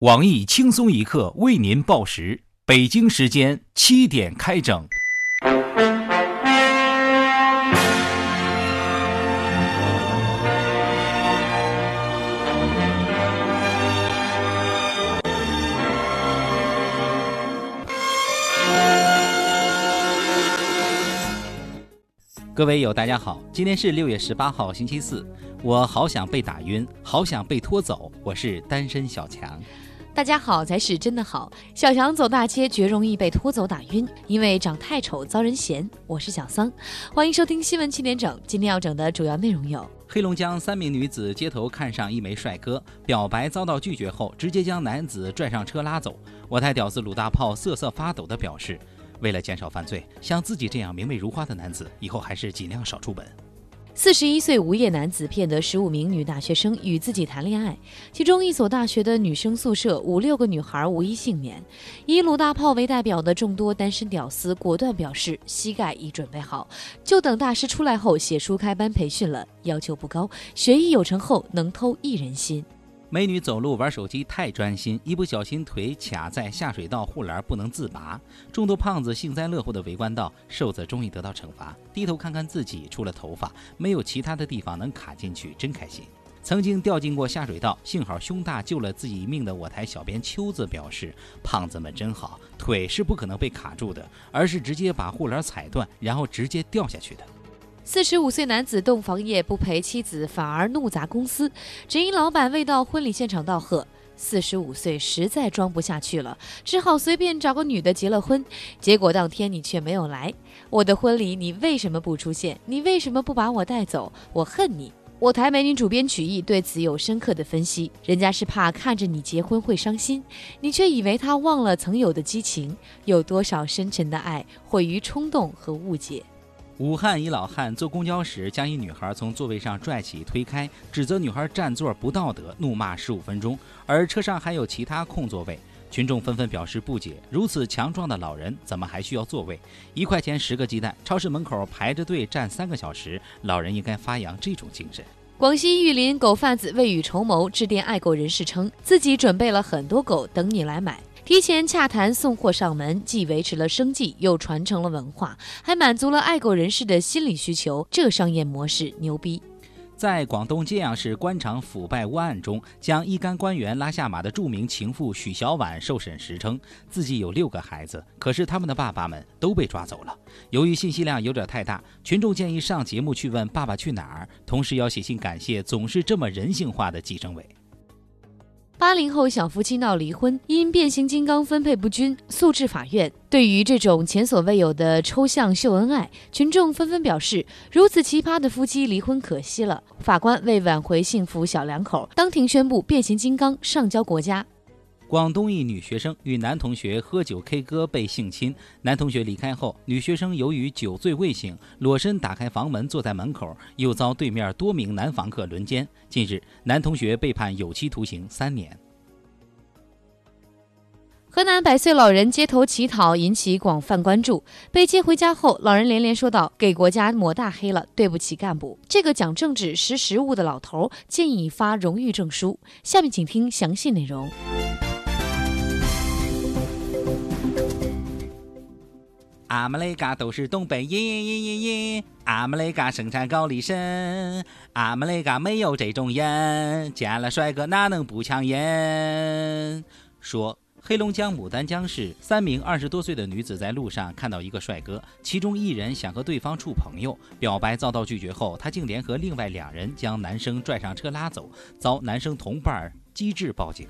网易轻松一刻为您报时，北京时间七点开整。各位友，大家好，今天是六月十八号，星期四。我好想被打晕，好想被拖走。我是单身小强。大家好才是真的好。小强走大街绝容易被拖走打晕，因为长太丑遭人嫌。我是小桑，欢迎收听新闻七点整。今天要整的主要内容有：黑龙江三名女子街头看上一枚帅哥，表白遭到拒绝后，直接将男子拽上车拉走。我太屌丝鲁大炮瑟瑟发抖地表示。为了减少犯罪，像自己这样明媚如花的男子，以后还是尽量少出门。四十一岁无业男子骗得十五名女大学生与自己谈恋爱，其中一所大学的女生宿舍五六个女孩无一幸免。以鲁大炮为代表的众多单身屌丝果断表示，膝盖已准备好，就等大师出来后写书开班培训了。要求不高，学艺有成后能偷一人心。美女走路玩手机太专心，一不小心腿卡在下水道护栏不能自拔。众多胖子幸灾乐祸地围观到瘦子终于得到惩罚，低头看看自己，除了头发没有其他的地方能卡进去，真开心。曾经掉进过下水道，幸好胸大救了自己一命的我台小编秋子表示：胖子们真好，腿是不可能被卡住的，而是直接把护栏踩断，然后直接掉下去的。四十五岁男子洞房夜不陪妻子，反而怒砸公司，只因老板未到婚礼现场道贺。四十五岁实在装不下去了，只好随便找个女的结了婚。结果当天你却没有来，我的婚礼你为什么不出现？你为什么不把我带走？我恨你！我台美女主编曲艺对此有深刻的分析：人家是怕看着你结婚会伤心，你却以为他忘了曾有的激情，有多少深沉的爱毁于冲动和误解。武汉一老汉坐公交时将一女孩从座位上拽起推开，指责女孩占座不道德，怒骂十五分钟。而车上还有其他空座位，群众纷纷表示不解：如此强壮的老人怎么还需要座位？一块钱十个鸡蛋，超市门口排着队站三个小时，老人应该发扬这种精神。广西玉林狗贩子未雨绸缪，致电爱狗人士称自己准备了很多狗等你来买。提前洽谈送货上门，既维持了生计，又传承了文化，还满足了爱狗人士的心理需求。这商业模式牛逼！在广东揭阳市官场腐败窝案中，将一干官员拉下马的著名情妇许小婉受审时称，自己有六个孩子，可是他们的爸爸们都被抓走了。由于信息量有点太大，群众建议上节目去问爸爸去哪儿，同时要写信感谢总是这么人性化的计生委。八零后小夫妻闹离婚，因变形金刚分配不均诉至法院。对于这种前所未有的抽象秀恩爱，群众纷纷表示：如此奇葩的夫妻离婚可惜了。法官为挽回幸福小两口，当庭宣布变形金刚上交国家。广东一女学生与男同学喝酒 K 歌被性侵，男同学离开后，女学生由于酒醉未醒，裸身打开房门坐在门口，又遭对面多名男房客轮奸。近日，男同学被判有期徒刑三年。河南百岁老人街头乞讨引起广泛关注，被接回家后，老人连连说道：“给国家抹大黑了，对不起干部。”这个讲政治识时务的老头建议发荣誉证书。下面请听详细内容。俺们那嘎都是东北人，俺们那嘎生产高丽参，俺们那嘎没有这种人，见了帅哥哪能不抢眼？说黑龙江牡丹江市三名二十多岁的女子在路上看到一个帅哥，其中一人想和对方处朋友，表白遭到拒绝后，她竟联合另外两人将男生拽上车拉走，遭男生同伴机智报警。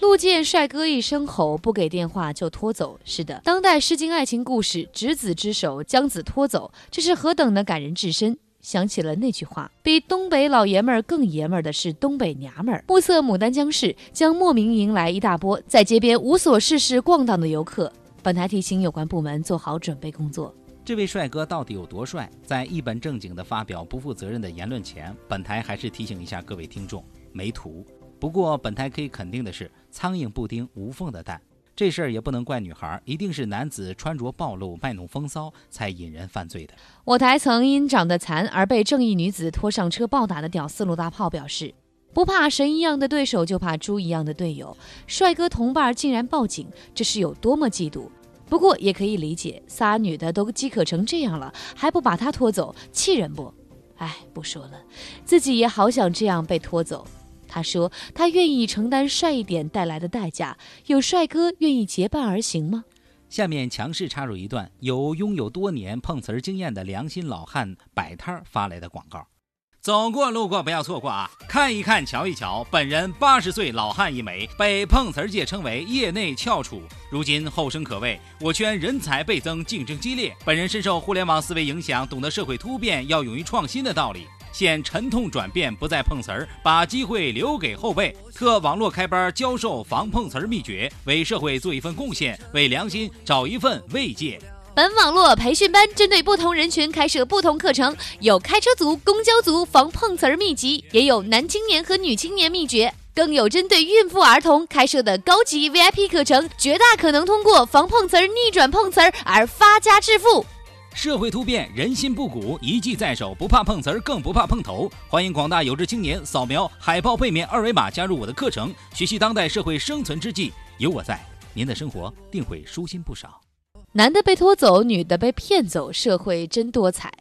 路见帅哥一声吼，不给电话就拖走。是的，当代诗经爱情故事，执子之手将子拖走，这是何等的感人至深。想起了那句话，比东北老爷们儿更爷们儿的是东北娘们儿。目测牡丹江市将莫名迎来一大波在街边无所事事逛荡的游客。本台提醒有关部门做好准备工作。这位帅哥到底有多帅？在一本正经的发表不负责任的言论前，本台还是提醒一下各位听众：没图。不过，本台可以肯定的是，苍蝇不叮无缝的蛋，这事儿也不能怪女孩，一定是男子穿着暴露、卖弄风骚，才引人犯罪的。我台曾因长得残而被正义女子拖上车暴打的屌丝罗大炮表示。不怕神一样的对手，就怕猪一样的队友。帅哥同伴竟然报警，这是有多么嫉妒？不过也可以理解，仨女的都饥渴成这样了，还不把他拖走，气人不？哎，不说了，自己也好想这样被拖走。他说他愿意承担帅一点带来的代价，有帅哥愿意结伴而行吗？下面强势插入一段由拥有多年碰瓷儿经验的良心老汉摆摊儿发来的广告。走过路过不要错过啊！看一看瞧一瞧，本人八十岁老汉一枚，被碰瓷儿界称为业内翘楚，如今后生可畏，我圈人才倍增，竞争激烈。本人深受互联网思维影响，懂得社会突变要勇于创新的道理。现沉痛转变，不再碰瓷儿，把机会留给后辈。特网络开班教授防碰瓷儿秘诀，为社会做一份贡献，为良心找一份慰藉。本网络培训班针对不同人群开设不同课程，有开车族、公交族防碰瓷儿秘籍，也有男青年和女青年秘诀，更有针对孕妇儿童开设的高级 VIP 课程，绝大可能通过防碰瓷儿、逆转碰瓷儿而发家致富。社会突变，人心不古，一技在手，不怕碰瓷儿，更不怕碰头。欢迎广大有志青年扫描海报背面二维码加入我的课程，学习当代社会生存之际。有我在，您的生活定会舒心不少。男的被拖走，女的被骗走，社会真多彩。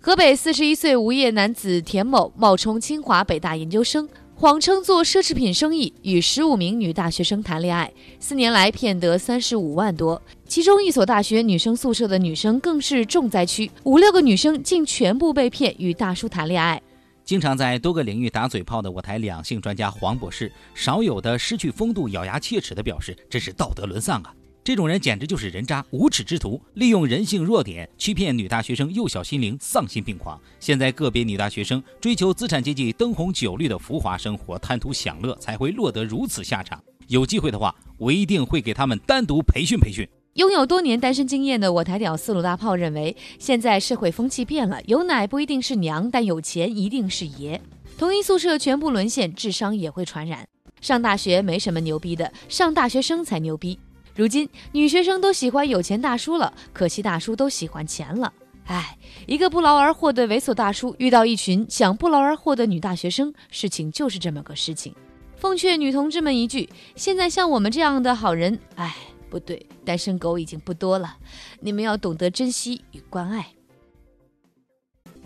河北四十一岁无业男子田某冒充清华北大研究生，谎称做奢侈品生意，与十五名女大学生谈恋爱，四年来骗得三十五万多。其中一所大学女生宿舍的女生更是重灾区，五六个女生竟全部被骗与大叔谈恋爱。经常在多个领域打嘴炮的我台两性专家黄博士，少有的失去风度、咬牙切齿的表示：“真是道德沦丧啊！”这种人简直就是人渣、无耻之徒，利用人性弱点欺骗女大学生，幼小心灵，丧心病狂。现在个别女大学生追求资产阶级灯红酒绿的浮华生活，贪图享乐，才会落得如此下场。有机会的话，我一定会给他们单独培训培训。拥有多年单身经验的我台屌丝鲁大炮认为，现在社会风气变了，有奶不一定是娘，但有钱一定是爷。同一宿舍全部沦陷，智商也会传染。上大学没什么牛逼的，上大学生才牛逼。如今女学生都喜欢有钱大叔了，可惜大叔都喜欢钱了。唉，一个不劳而获的猥琐大叔遇到一群想不劳而获的女大学生，事情就是这么个事情。奉劝女同志们一句：现在像我们这样的好人，唉，不对，单身狗已经不多了，你们要懂得珍惜与关爱。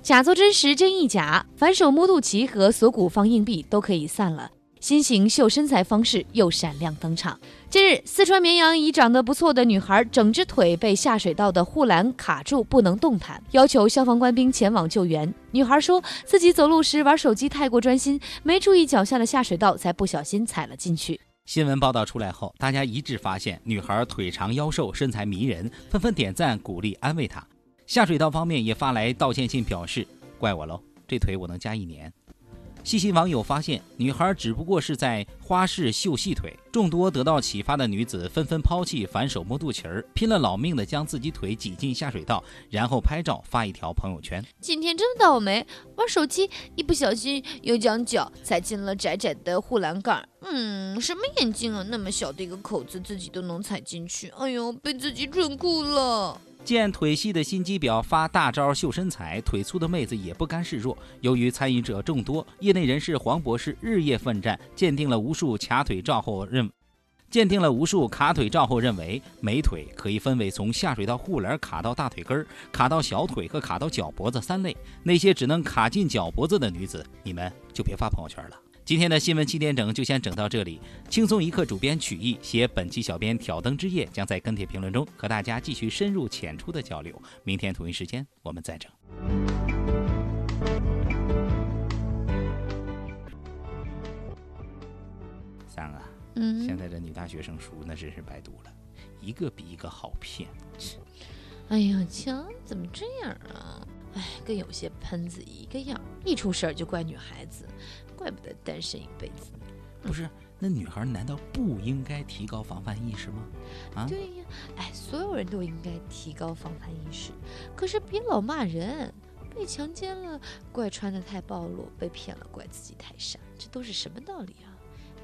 假作真实，真亦假。反手摸肚脐和锁骨放硬币都可以散了。新型秀身材方式又闪亮登场。近日，四川绵阳一长得不错的女孩，整只腿被下水道的护栏卡住，不能动弹，要求消防官兵前往救援。女孩说自己走路时玩手机太过专心，没注意脚下的下水道，才不小心踩了进去。新闻报道出来后，大家一致发现女孩腿长腰瘦，身材迷人，纷纷点赞、鼓励、安慰她。下水道方面也发来道歉信，表示怪我喽，这腿我能加一年。细心网友发现，女孩只不过是在花式秀细腿。众多得到启发的女子纷纷抛弃反手摸肚脐儿，拼了老命的将自己腿挤进下水道，然后拍照发一条朋友圈。今天真倒霉，玩手机一不小心又将脚踩进了窄窄的护栏杆。嗯，什么眼睛啊，那么小的一个口子，自己都能踩进去。哎呦，被自己蠢哭了。见腿细的心机婊发大招秀身材，腿粗的妹子也不甘示弱。由于参与者众多，业内人士黄博士日夜奋战，鉴定了无数卡腿照后认，鉴定了无数卡腿照后认为，美腿可以分为从下水道护栏卡到大腿根儿、卡到小腿和卡到脚脖子三类。那些只能卡进脚脖子的女子，你们就别发朋友圈了。今天的新闻七点整就先整到这里。轻松一刻主编曲艺写本期小编挑灯之夜将在跟帖评论中和大家继续深入浅出的交流。明天同一时间我们再整。三啊，嗯，现在这女大学生书那真是白读了，一个比一个好骗。哎呀，强怎么这样啊？哎，跟有些喷子一个样，一出事儿就怪女孩子。怪不得单身一辈子，不是？那女孩难道不应该提高防范意识吗？啊，对呀，哎，所有人都应该提高防范意识。可是别老骂人，被强奸了怪穿的太暴露，被骗了怪自己太傻，这都是什么道理啊？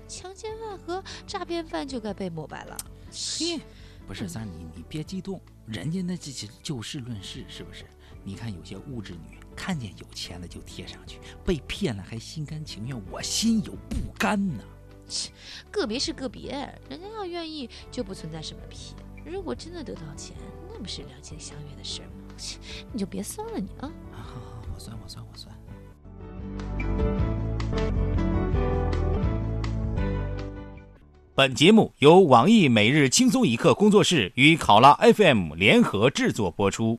强奸犯和诈骗犯就该被抹白了。嘿，不是三儿，你你别激动，人家那这些就事论事，是不是？你看有些物质女。看见有钱的就贴上去，被骗了还心甘情愿，我心有不甘呢。切，个别是个别，人家要愿意就不存在什么骗。如果真的得到钱，那不是两情相悦的事吗？切，你就别算了你啊。好好好，我算我算我算。本节目由网易每日轻松一刻工作室与考拉 FM 联合制作播出。